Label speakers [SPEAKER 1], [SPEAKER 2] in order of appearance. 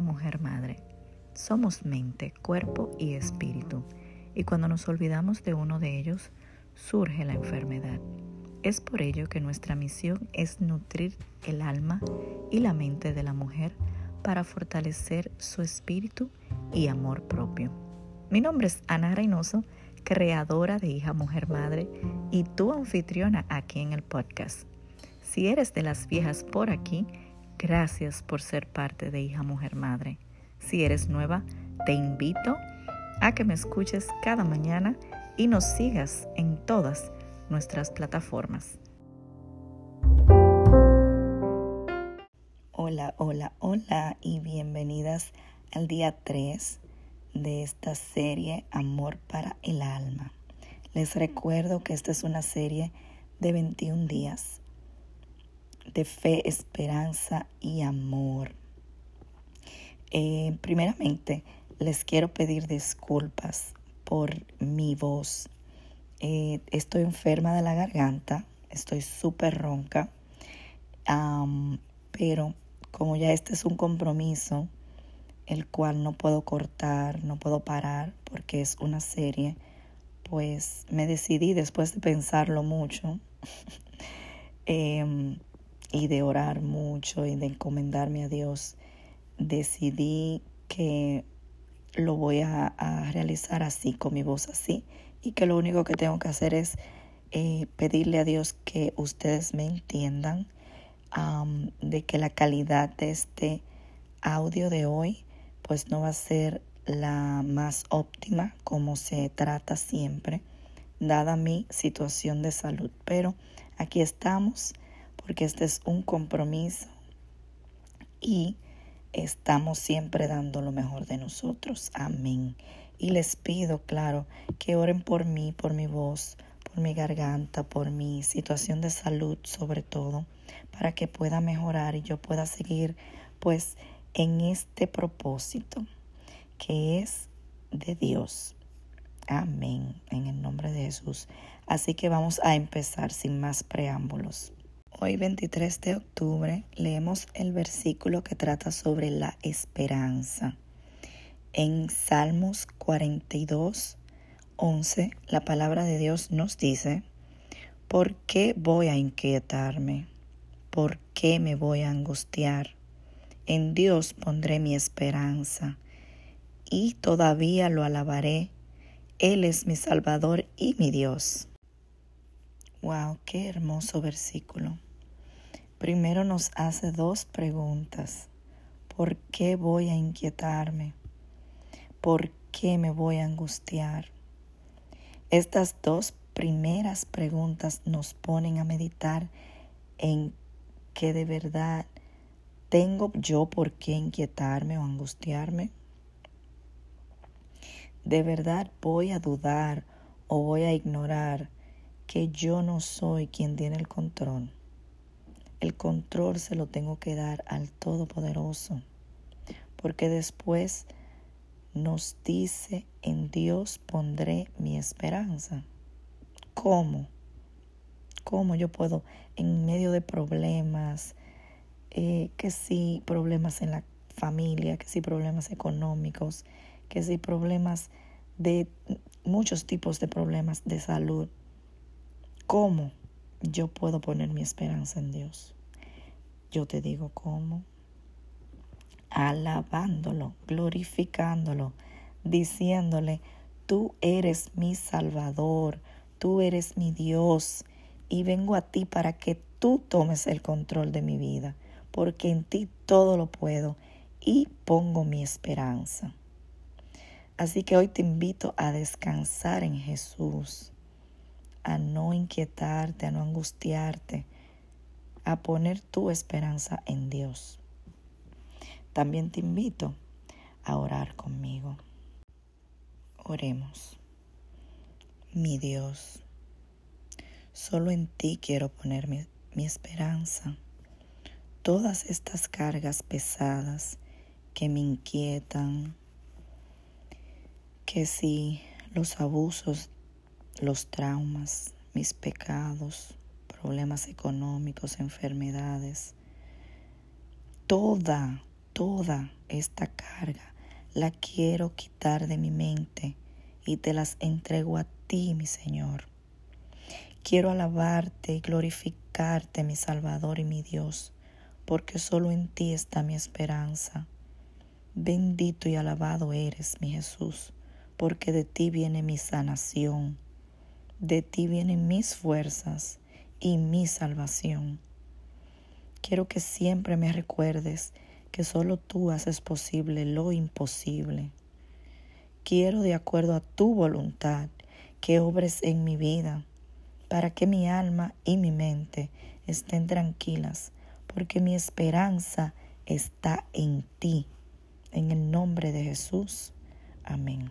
[SPEAKER 1] mujer, madre. Somos mente, cuerpo y espíritu, y cuando nos olvidamos de uno de ellos, surge la enfermedad. Es por ello que nuestra misión es nutrir el alma y la mente de la mujer para fortalecer su espíritu y amor propio. Mi nombre es Ana Reynoso, creadora de Hija Mujer Madre y tu anfitriona aquí en el podcast. Si eres de las viejas por aquí, gracias por ser parte de Hija Mujer Madre. Si eres nueva, te invito a que me escuches cada mañana y nos sigas en todas nuestras plataformas. Hola, hola, hola y bienvenidas al día 3 de esta serie Amor para el Alma. Les recuerdo que esta es una serie de 21 días de fe, esperanza y amor. Eh, primeramente, les quiero pedir disculpas por mi voz. Eh, estoy enferma de la garganta, estoy súper ronca, pero como ya este es un compromiso, el cual no puedo cortar, no puedo parar porque es una serie, pues me decidí después de pensarlo mucho em, y de orar mucho y de encomendarme a Dios, decidí que lo voy a, realizar así, con mi voz así, y que lo único que tengo que hacer es eh, pedirle a Dios que ustedes me entiendan, de que la calidad de este audio de hoy pues no va a ser la más óptima como se trata siempre, dada mi situación de salud. Pero aquí estamos porque este es un compromiso y estamos siempre dando lo mejor de nosotros. Amén. Y les pido, claro, que oren por mí, por mi voz, por mi garganta, por mi situación de salud sobre todo, para que pueda mejorar y yo pueda seguir pues en este propósito que es de Dios. Amén, en el nombre de Jesús. Así que vamos a empezar sin más preámbulos. Hoy 23 de octubre leemos el versículo que trata sobre la esperanza. En Salmos 42, 11, la palabra de Dios nos dice, ¿por qué voy a inquietarme? ¿Por qué me voy a angustiar? En Dios pondré mi esperanza y todavía lo alabaré. Él es mi Salvador y mi Dios. Wow, qué hermoso versículo primero nos hace dos preguntas. ¿Por qué voy a inquietarme? ¿Por qué me voy a angustiar? Estas dos primeras preguntas nos ponen a meditar en que de verdad tengo yo por qué inquietarme o angustiarme. De verdad voy a dudar o voy a ignorar que yo no soy quien tiene el control. El control se lo tengo que dar al Todopoderoso, porque después nos dice, en Dios pondré mi esperanza. ¿Cómo? ¿Cómo yo puedo, en medio de problemas, eh, que si problemas en la familia, que si problemas económicos, que si problemas de muchos tipos de problemas de salud, ¿cómo yo puedo poner mi esperanza en Dios. Yo te digo cómo. Alabándolo, glorificándolo, diciéndole, tú eres mi Salvador, tú eres mi Dios, y vengo a ti para que tú tomes el control de mi vida, porque en ti todo lo puedo y pongo mi esperanza. Así que hoy te invito a descansar en Jesús a no inquietarte, a no angustiarte, a poner tu esperanza en Dios. También te invito a orar conmigo. Oremos. Mi Dios, solo en ti quiero poner mi, mi esperanza. Todas estas cargas pesadas que me inquietan, que si los abusos los traumas, mis pecados, problemas económicos, enfermedades, toda toda esta carga la quiero quitar de mi mente y te las entrego a ti, mi Señor. Quiero alabarte y glorificarte, mi Salvador y mi Dios, porque solo en ti está mi esperanza. Bendito y alabado eres, mi Jesús, porque de ti viene mi sanación, de ti vienen mis fuerzas y mi salvación. Quiero que siempre me recuerdes que solo tú haces posible lo imposible. Quiero, de acuerdo a tu voluntad, que obres en mi vida, para que mi alma y mi mente estén tranquilas, porque mi esperanza está en ti. En el nombre de Jesús. Amén.